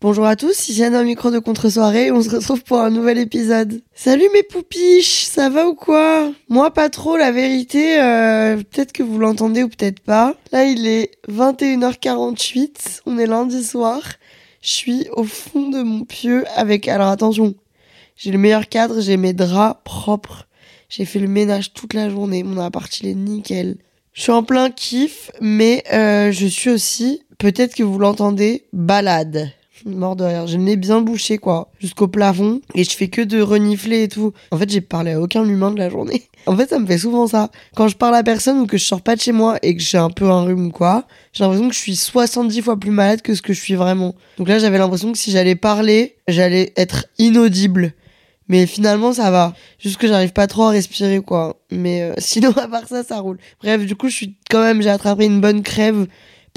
Bonjour à tous, ici Anna au micro de contre-soirée, on se retrouve pour un nouvel épisode. Salut mes poupiches, ça va ou quoi? Moi pas trop, la vérité, euh, peut-être que vous l'entendez ou peut-être pas. Là il est 21h48, on est lundi soir, je suis au fond de mon pieu avec, alors attention, j'ai le meilleur cadre, j'ai mes draps propres, j'ai fait le ménage toute la journée, mon appart il est nickel. Je suis en plein kiff, mais euh, je suis aussi, peut-être que vous l'entendez, balade. Mort de rire. J'ai le nez bien bouché, quoi, jusqu'au plafond. Et je fais que de renifler et tout. En fait, j'ai parlé à aucun humain de la journée. En fait, ça me fait souvent ça. Quand je parle à personne ou que je sors pas de chez moi et que j'ai un peu un rhume quoi, j'ai l'impression que je suis 70 fois plus malade que ce que je suis vraiment. Donc là, j'avais l'impression que si j'allais parler, j'allais être inaudible. Mais finalement, ça va. Juste que j'arrive pas trop à respirer, quoi. Mais euh, sinon, à part ça, ça roule. Bref, du coup, je suis quand même, j'ai attrapé une bonne crève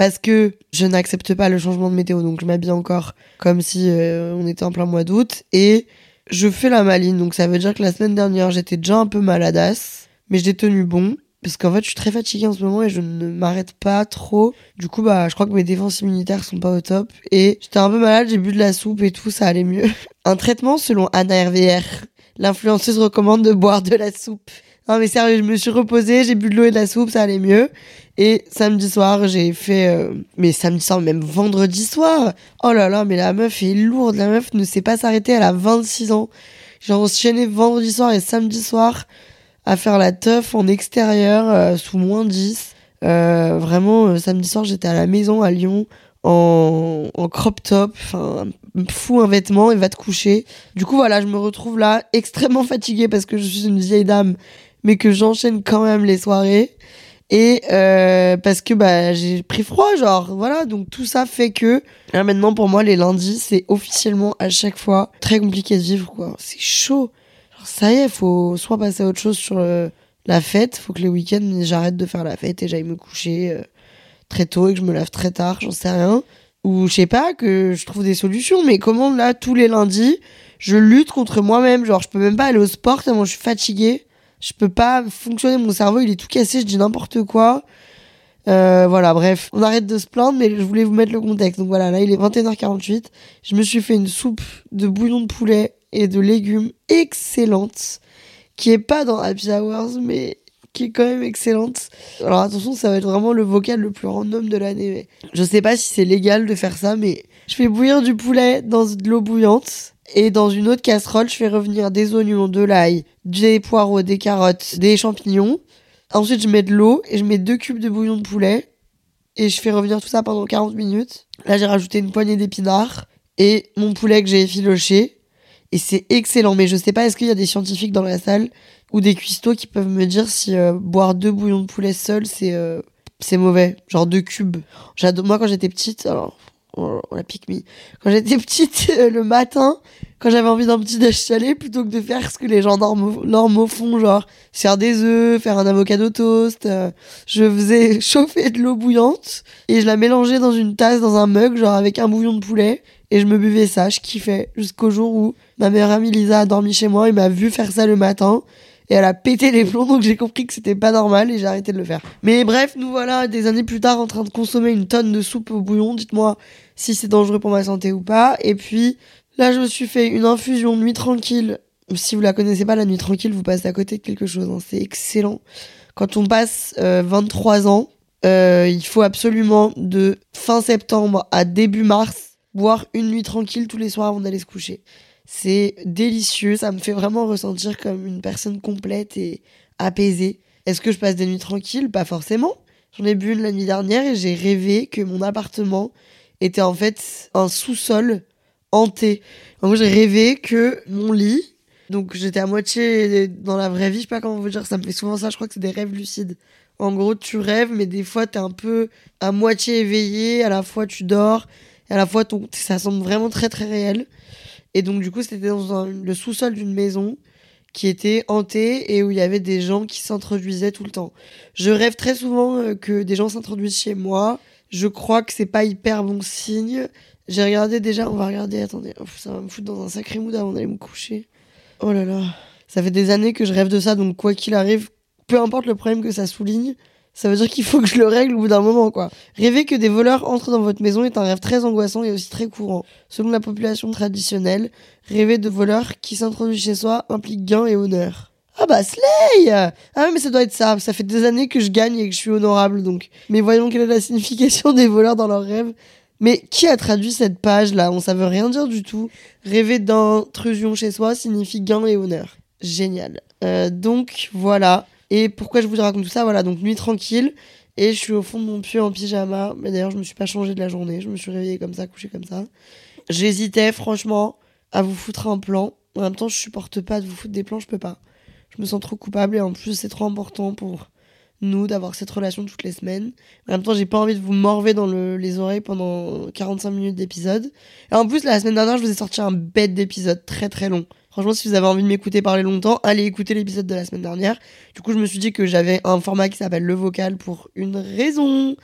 parce que je n'accepte pas le changement de météo. Donc, je m'habille encore comme si euh, on était en plein mois d'août. Et je fais la maline. Donc, ça veut dire que la semaine dernière, j'étais déjà un peu maladasse. Mais j'ai tenu bon. Parce qu'en fait, je suis très fatiguée en ce moment et je ne m'arrête pas trop. Du coup, bah, je crois que mes défenses immunitaires sont pas au top. Et j'étais un peu malade, j'ai bu de la soupe et tout, ça allait mieux. Un traitement selon Anna RVR. L'influenceuse recommande de boire de la soupe. Non mais sérieux, je me suis reposée, j'ai bu de l'eau et de la soupe, ça allait mieux. Et samedi soir, j'ai fait... euh, Mais samedi soir, même vendredi soir. Oh là là, mais la meuf est lourde. La meuf ne sait pas s'arrêter, elle a 26 ans. J'ai enchaîné vendredi soir et samedi soir à faire la teuf en extérieur euh, sous moins 10. Euh, vraiment, euh, samedi soir, j'étais à la maison à Lyon en, en crop top. Enfin, fous un vêtement et va te coucher. Du coup, voilà, je me retrouve là extrêmement fatiguée parce que je suis une vieille dame, mais que j'enchaîne quand même les soirées. Et euh, parce que bah j'ai pris froid, genre voilà, donc tout ça fait que là maintenant pour moi les lundis c'est officiellement à chaque fois très compliqué de vivre quoi. C'est chaud. Genre, ça y est, faut soit passer à autre chose sur euh, la fête, faut que les week-ends j'arrête de faire la fête et j'aille me coucher euh, très tôt et que je me lave très tard, j'en sais rien. Ou je sais pas, que je trouve des solutions, mais comment là tous les lundis je lutte contre moi-même, genre je peux même pas aller au sport tellement je suis fatiguée. Je peux pas fonctionner, mon cerveau il est tout cassé, je dis n'importe quoi. Euh, voilà, bref, on arrête de se plaindre, mais je voulais vous mettre le contexte. Donc voilà, là il est 21h48. Je me suis fait une soupe de bouillon de poulet et de légumes excellente, qui est pas dans Happy Hours, mais qui est quand même excellente. Alors attention, ça va être vraiment le vocal le plus random de l'année. Mais je sais pas si c'est légal de faire ça, mais je fais bouillir du poulet dans de l'eau bouillante. Et dans une autre casserole, je fais revenir des oignons, de l'ail, des poireaux, des carottes, des champignons. Ensuite, je mets de l'eau et je mets deux cubes de bouillon de poulet. Et je fais revenir tout ça pendant 40 minutes. Là, j'ai rajouté une poignée d'épinards et mon poulet que j'ai effiloché. Et c'est excellent. Mais je sais pas, est-ce qu'il y a des scientifiques dans la salle ou des cuistots qui peuvent me dire si euh, boire deux bouillons de poulet seul, c'est euh, mauvais? Genre deux cubes. Moi, quand j'étais petite, alors oh, la pique. Quand j'étais petite, euh, le matin, quand j'avais envie d'un petit déj salé, plutôt que de faire ce que les gens normaux font, genre faire des œufs, faire un avocado toast, euh, je faisais chauffer de l'eau bouillante et je la mélangeais dans une tasse, dans un mug, genre avec un bouillon de poulet. Et je me buvais ça, je kiffais, jusqu'au jour où ma meilleure amie Lisa a dormi chez moi et m'a vu faire ça le matin. Et elle a pété les plombs, donc j'ai compris que c'était pas normal et j'ai arrêté de le faire. Mais bref, nous voilà des années plus tard en train de consommer une tonne de soupe au bouillon. Dites-moi si c'est dangereux pour ma santé ou pas. Et puis là, je me suis fait une infusion nuit tranquille. Si vous la connaissez pas, la nuit tranquille, vous passez à côté de quelque chose. hein. C'est excellent. Quand on passe euh, 23 ans, euh, il faut absolument de fin septembre à début mars boire une nuit tranquille tous les soirs avant d'aller se coucher. C'est délicieux, ça me fait vraiment ressentir comme une personne complète et apaisée. Est-ce que je passe des nuits tranquilles? Pas forcément. J'en ai bu une la nuit dernière et j'ai rêvé que mon appartement était en fait un sous-sol hanté. Gros, j'ai rêvé que mon lit, donc j'étais à moitié dans la vraie vie, je sais pas comment vous dire, ça me fait souvent ça, je crois que c'est des rêves lucides. En gros, tu rêves, mais des fois, t'es un peu à moitié éveillé, à la fois tu dors, et à la fois ton... ça semble vraiment très très réel. Et donc, du coup, c'était dans le sous-sol d'une maison qui était hantée et où il y avait des gens qui s'introduisaient tout le temps. Je rêve très souvent euh, que des gens s'introduisent chez moi. Je crois que c'est pas hyper bon signe. J'ai regardé déjà, on va regarder, attendez, Ouf, ça va me foutre dans un sacré mood avant d'aller me coucher. Oh là là. Ça fait des années que je rêve de ça, donc quoi qu'il arrive, peu importe le problème que ça souligne, ça veut dire qu'il faut que je le règle au bout d'un moment, quoi. Rêver que des voleurs entrent dans votre maison est un rêve très angoissant et aussi très courant. Selon la population traditionnelle, rêver de voleurs qui s'introduisent chez soi implique gain et honneur. Ah bah Slay Ah ouais, mais ça doit être ça. Ça fait des années que je gagne et que je suis honorable, donc. Mais voyons quelle est la signification des voleurs dans leurs rêves. Mais qui a traduit cette page là? On ça veut rien dire du tout. Rêver d'intrusion chez soi signifie gain et honneur. Génial. Euh, donc voilà. Et pourquoi je vous raconte tout ça Voilà, donc nuit tranquille. Et je suis au fond de mon pieu en pyjama. Mais d'ailleurs, je me suis pas changée de la journée. Je me suis réveillée comme ça, couchée comme ça. J'hésitais franchement à vous foutre un plan. En même temps, je supporte pas de vous foutre des plans, je peux pas. Je me sens trop coupable et en plus, c'est trop important pour nous d'avoir cette relation toutes les semaines. En même temps, j'ai pas envie de vous morver dans le- les oreilles pendant 45 minutes d'épisode. Et en plus, la semaine dernière, je vous ai sorti un bête d'épisode très très long. Franchement, si vous avez envie de m'écouter parler longtemps, allez écouter l'épisode de la semaine dernière. Du coup, je me suis dit que j'avais un format qui s'appelle le vocal pour une raison.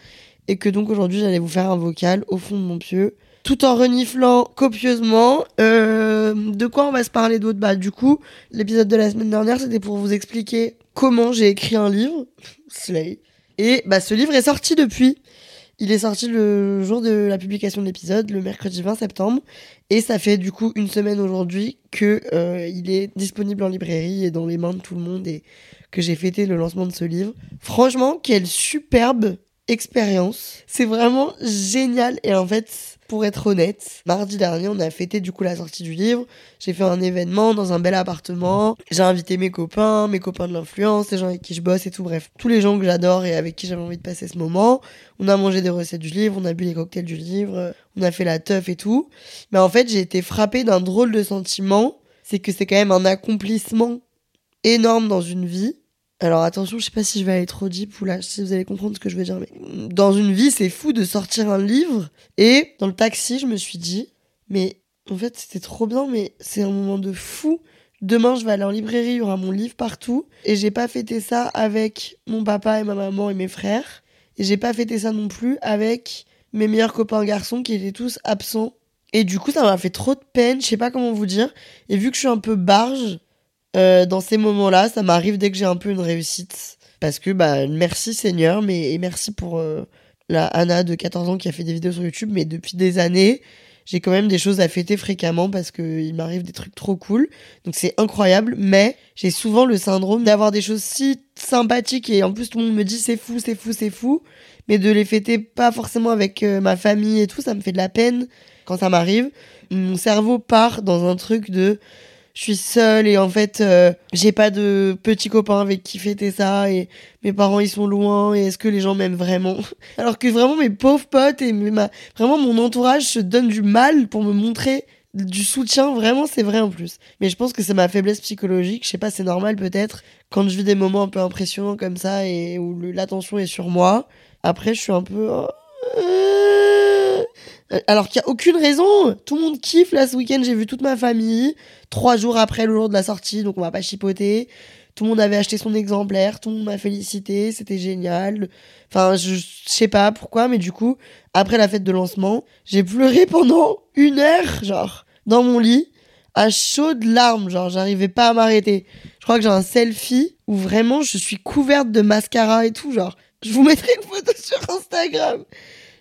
Et que donc aujourd'hui, j'allais vous faire un vocal au fond de mon pieu. Tout en reniflant copieusement. Euh, de quoi on va se parler d'autre? Bah, du coup, l'épisode de la semaine dernière, c'était pour vous expliquer comment j'ai écrit un livre. Slay. Et bah, ce livre est sorti depuis. Il est sorti le jour de la publication de l'épisode, le mercredi 20 septembre. Et ça fait du coup une semaine aujourd'hui que euh, il est disponible en librairie et dans les mains de tout le monde et que j'ai fêté le lancement de ce livre. Franchement, quelle superbe expérience. C'est vraiment génial. Et en fait, pour être honnête, mardi dernier, on a fêté du coup la sortie du livre. J'ai fait un événement dans un bel appartement. J'ai invité mes copains, mes copains de l'influence, les gens avec qui je bosse et tout. Bref, tous les gens que j'adore et avec qui j'avais envie de passer ce moment. On a mangé des recettes du livre, on a bu les cocktails du livre, on a fait la teuf et tout. Mais en fait, j'ai été frappée d'un drôle de sentiment. C'est que c'est quand même un accomplissement énorme dans une vie. Alors attention, je sais pas si je vais aller trop deep ou là, si vous allez comprendre ce que je veux dire, mais dans une vie, c'est fou de sortir un livre. Et dans le taxi, je me suis dit, mais en fait, c'était trop bien, mais c'est un moment de fou. Demain, je vais aller en librairie, il y aura mon livre partout. Et j'ai pas fêté ça avec mon papa et ma maman et mes frères. Et j'ai pas fêté ça non plus avec mes meilleurs copains garçons qui étaient tous absents. Et du coup, ça m'a fait trop de peine, je sais pas comment vous dire. Et vu que je suis un peu barge, euh, dans ces moments-là, ça m'arrive dès que j'ai un peu une réussite. Parce que, bah, merci Seigneur, mais et merci pour euh, la Anna de 14 ans qui a fait des vidéos sur YouTube. Mais depuis des années, j'ai quand même des choses à fêter fréquemment parce que il m'arrive des trucs trop cool. Donc c'est incroyable, mais j'ai souvent le syndrome d'avoir des choses si sympathiques et en plus tout le monde me dit c'est fou, c'est fou, c'est fou. Mais de les fêter pas forcément avec euh, ma famille et tout, ça me fait de la peine quand ça m'arrive. Mon cerveau part dans un truc de je suis seule et en fait euh, j'ai pas de petits copains avec qui fêter ça et mes parents ils sont loin et est-ce que les gens m'aiment vraiment? Alors que vraiment mes pauvres potes et vraiment mon entourage se donne du mal pour me montrer du soutien. Vraiment c'est vrai en plus. Mais je pense que c'est ma faiblesse psychologique. Je sais pas c'est normal peut-être quand je vis des moments un peu impressionnants comme ça et où l'attention est sur moi. Après je suis un peu oh, euh, alors qu'il y a aucune raison tout le monde kiffe là ce week-end j'ai vu toute ma famille trois jours après le jour de la sortie, donc on va pas chipoter. Tout le monde avait acheté son exemplaire, tout le monde m'a félicité, c'était génial. Enfin, je sais pas pourquoi, mais du coup, après la fête de lancement, j'ai pleuré pendant une heure, genre, dans mon lit, à chaudes larmes, genre, j'arrivais pas à m'arrêter. Je crois que j'ai un selfie où vraiment je suis couverte de mascara et tout, genre. Je vous mettrai une photo sur Instagram.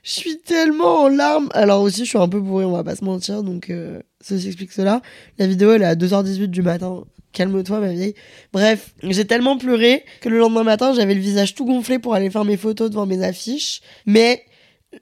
Je suis tellement en larmes. Alors aussi, je suis un peu bourrée, on va pas se mentir, donc euh, ceci explique cela. La vidéo, elle est à 2h18 du matin. Calme-toi, ma vieille. Bref, j'ai tellement pleuré que le lendemain matin, j'avais le visage tout gonflé pour aller faire mes photos devant mes affiches. Mais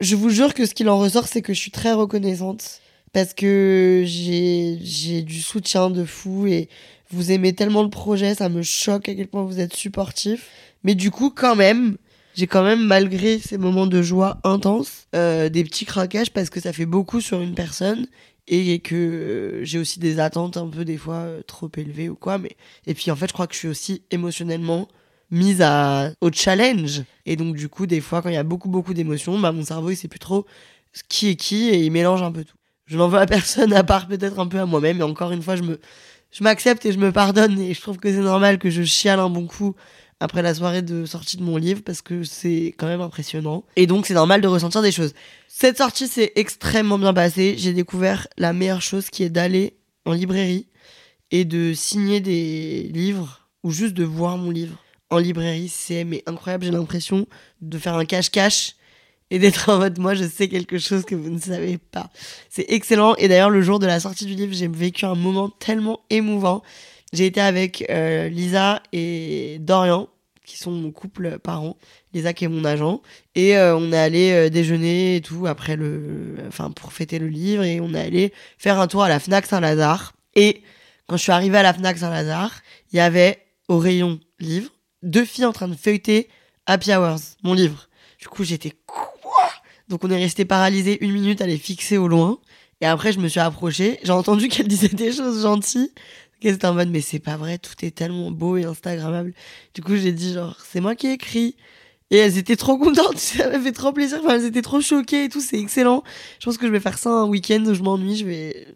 je vous jure que ce qu'il en ressort, c'est que je suis très reconnaissante. Parce que j'ai, j'ai du soutien de fou et vous aimez tellement le projet, ça me choque à quel point vous êtes supportif. Mais du coup, quand même, j'ai quand même, malgré ces moments de joie intense, euh, des petits craquages parce que ça fait beaucoup sur une personne et que euh, j'ai aussi des attentes un peu des fois euh, trop élevées ou quoi. Mais et puis en fait, je crois que je suis aussi émotionnellement mise à, au challenge. Et donc, du coup, des fois, quand il y a beaucoup, beaucoup d'émotions, bah, mon cerveau, il sait plus trop qui est qui et il mélange un peu tout. Je n'en veux à personne à part peut-être un peu à moi-même. Et encore une fois, je me, je m'accepte et je me pardonne et je trouve que c'est normal que je chiale un bon coup après la soirée de sortie de mon livre parce que c'est quand même impressionnant. Et donc, c'est normal de ressentir des choses. Cette sortie s'est extrêmement bien passée. J'ai découvert la meilleure chose qui est d'aller en librairie et de signer des livres ou juste de voir mon livre en librairie. C'est incroyable. J'ai l'impression de faire un cache-cache et d'être en mode moi je sais quelque chose que vous ne savez pas. C'est excellent et d'ailleurs le jour de la sortie du livre j'ai vécu un moment tellement émouvant. J'ai été avec euh, Lisa et Dorian qui sont mon couple parent, Lisa qui est mon agent et euh, on est allé euh, déjeuner et tout après le enfin pour fêter le livre et on est allé faire un tour à la Fnac Saint-Lazare et quand je suis arrivée à la Fnac Saint-Lazare, il y avait au rayon livre deux filles en train de feuilleter Happy Hours, mon livre. Du coup, j'étais quoi? Donc on est resté paralysé une minute à les fixer au loin. Et après, je me suis approchée. J'ai entendu qu'elle disait des choses gentilles. C'était en mode, mais c'est pas vrai, tout est tellement beau et instagrammable. Du coup, j'ai dit genre, c'est moi qui ai écrit. Et elles étaient trop contentes, ça m'a fait trop plaisir. Enfin, elles étaient trop choquées et tout, c'est excellent. Je pense que je vais faire ça un week-end où je m'ennuie. Je vais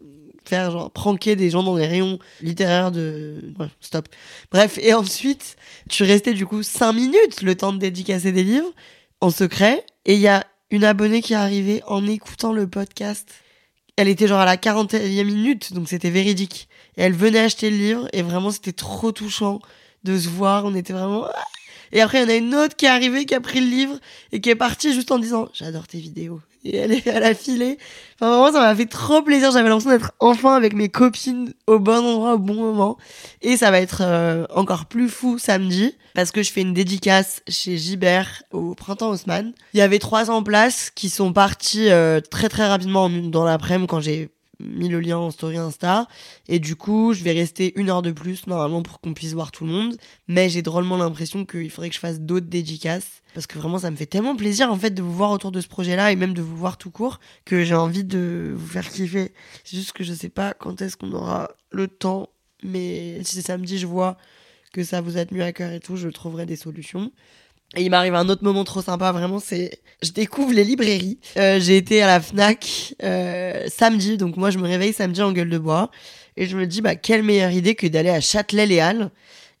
faire genre pranker des gens dans les rayons littéraires de Bref, stop bref et ensuite tu restais du coup 5 minutes le temps de dédicacer des livres en secret et il y a une abonnée qui est arrivée en écoutant le podcast elle était genre à la 40e minute donc c'était véridique elle venait acheter le livre et vraiment c'était trop touchant de se voir on était vraiment. Et après il y en a une autre qui est arrivée qui a pris le livre et qui est partie juste en disant j'adore tes vidéos et elle, est, elle a filé. Enfin, vraiment, ça m'a fait trop plaisir. J'avais l'impression d'être enfin avec mes copines au bon endroit, au bon moment. Et ça va être euh, encore plus fou samedi parce que je fais une dédicace chez Gibert au printemps Haussmann. Il y avait trois en place qui sont partis euh, très très rapidement dans l'après-midi quand j'ai mis le lien en story Insta. Et du coup, je vais rester une heure de plus normalement pour qu'on puisse voir tout le monde. Mais j'ai drôlement l'impression qu'il faudrait que je fasse d'autres dédicaces. Parce que vraiment, ça me fait tellement plaisir en fait de vous voir autour de ce projet-là et même de vous voir tout court que j'ai envie de vous faire kiffer. C'est juste que je sais pas quand est-ce qu'on aura le temps. Mais si c'est samedi, je vois que ça vous a tenu à cœur et tout, je trouverai des solutions. Et il m'arrive un autre moment trop sympa, vraiment, c'est je découvre les librairies. Euh, j'ai été à la Fnac euh, samedi, donc moi je me réveille samedi en gueule de bois et je me dis bah quelle meilleure idée que d'aller à Châtelet-Les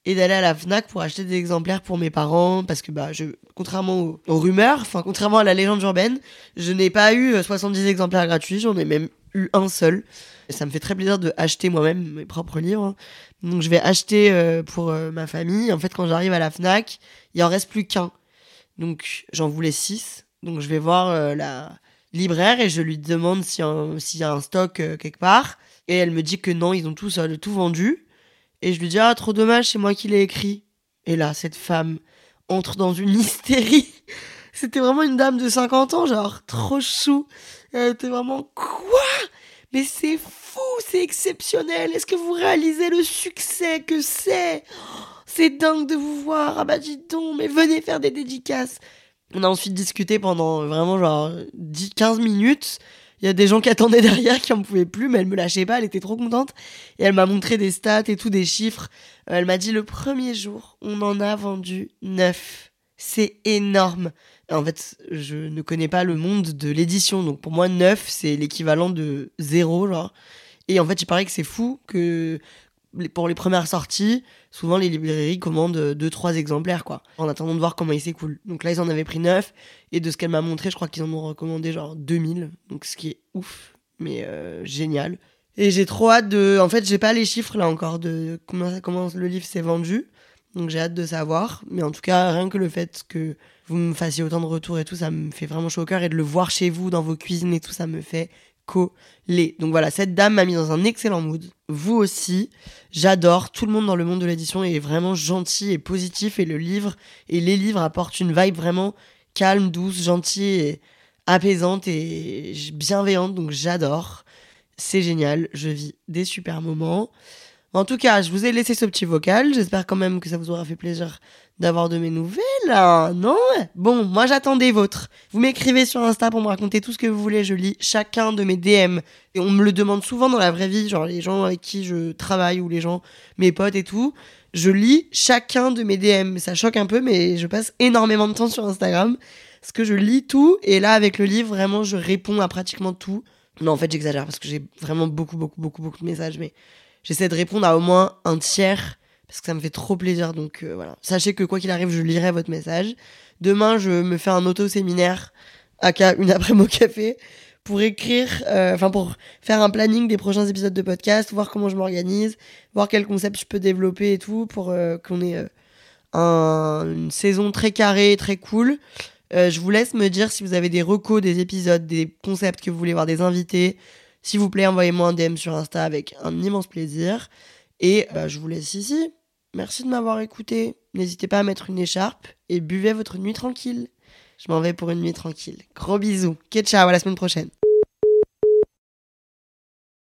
et d'aller à la Fnac pour acheter des exemplaires pour mes parents parce que bah je contrairement aux, aux rumeurs, enfin contrairement à la légende urbaine, je n'ai pas eu 70 euh, exemplaires gratuits, j'en ai même eu un seul. Et ça me fait très plaisir de acheter moi-même mes propres livres. Donc je vais acheter euh, pour euh, ma famille. En fait, quand j'arrive à la Fnac, il en reste plus qu'un. Donc j'en voulais six. Donc je vais voir euh, la libraire et je lui demande s'il y, a un stock quelque part. Et elle me dit que non, ils ont tout, tout vendu. Et je lui dis ah trop dommage, c'est moi qui l'ai écrit. Et là, cette femme entre dans une hystérie. C'était vraiment une dame de 50 ans, genre trop chou. Elle était vraiment quoi? Mais c'est fou, c'est exceptionnel. Est-ce que vous réalisez le succès que c'est? C'est dingue de vous voir. Ah bah dis donc, mais venez faire des dédicaces. On a ensuite discuté pendant vraiment genre 10, 15 minutes. Il y a des gens qui attendaient derrière qui en pouvaient plus, mais elle me lâchait pas, elle était trop contente. Et elle m'a montré des stats et tout, des chiffres. Elle m'a dit le premier jour, on en a vendu 9. C'est énorme en fait, je ne connais pas le monde de l'édition. Donc pour moi, 9, c'est l'équivalent de 0, genre. Et en fait, il paraît que c'est fou que pour les premières sorties, souvent les librairies commandent 2-3 exemplaires, quoi. En attendant de voir comment ils s'écoulent. Donc là, ils en avaient pris 9. Et de ce qu'elle m'a montré, je crois qu'ils en ont recommandé genre 2000. Donc ce qui est ouf, mais euh, génial. Et j'ai trop hâte de. En fait, j'ai pas les chiffres là encore de comment, comment le livre s'est vendu. Donc j'ai hâte de savoir. Mais en tout cas, rien que le fait que vous me fassiez autant de retours et tout, ça me fait vraiment chaud au cœur. Et de le voir chez vous, dans vos cuisines et tout, ça me fait coller. Donc voilà, cette dame m'a mis dans un excellent mood. Vous aussi, j'adore. Tout le monde dans le monde de l'édition est vraiment gentil et positif. Et le livre et les livres apportent une vibe vraiment calme, douce, gentille et apaisante et bienveillante. Donc j'adore. C'est génial. Je vis des super moments. En tout cas, je vous ai laissé ce petit vocal. J'espère quand même que ça vous aura fait plaisir d'avoir de mes nouvelles, hein, non? Bon, moi j'attends des vôtres. Vous m'écrivez sur Insta pour me raconter tout ce que vous voulez. Je lis chacun de mes DM. Et on me le demande souvent dans la vraie vie, genre les gens avec qui je travaille ou les gens, mes potes et tout. Je lis chacun de mes DM. Ça choque un peu, mais je passe énormément de temps sur Instagram. Parce que je lis tout. Et là, avec le livre, vraiment, je réponds à pratiquement tout. Non, en fait, j'exagère parce que j'ai vraiment beaucoup, beaucoup, beaucoup, beaucoup de messages. Mais j'essaie de répondre à au moins un tiers parce que ça me fait trop plaisir. Donc euh, voilà. Sachez que quoi qu'il arrive, je lirai votre message. Demain, je me fais un auto-séminaire, aka une après-midi café, pour écrire, euh, enfin pour faire un planning des prochains épisodes de podcast, voir comment je m'organise, voir quel concept je peux développer et tout, pour euh, qu'on ait une saison très carrée, très cool. je vous laisse me dire si vous avez des recos, des épisodes, des concepts que vous voulez voir, des invités. S'il vous plaît, envoyez-moi un DM sur Insta avec un immense plaisir. Et bah, je vous laisse ici. Merci de m'avoir écouté. N'hésitez pas à mettre une écharpe et buvez votre nuit tranquille. Je m'en vais pour une nuit tranquille. Gros bisous. Que ciao, à la semaine prochaine.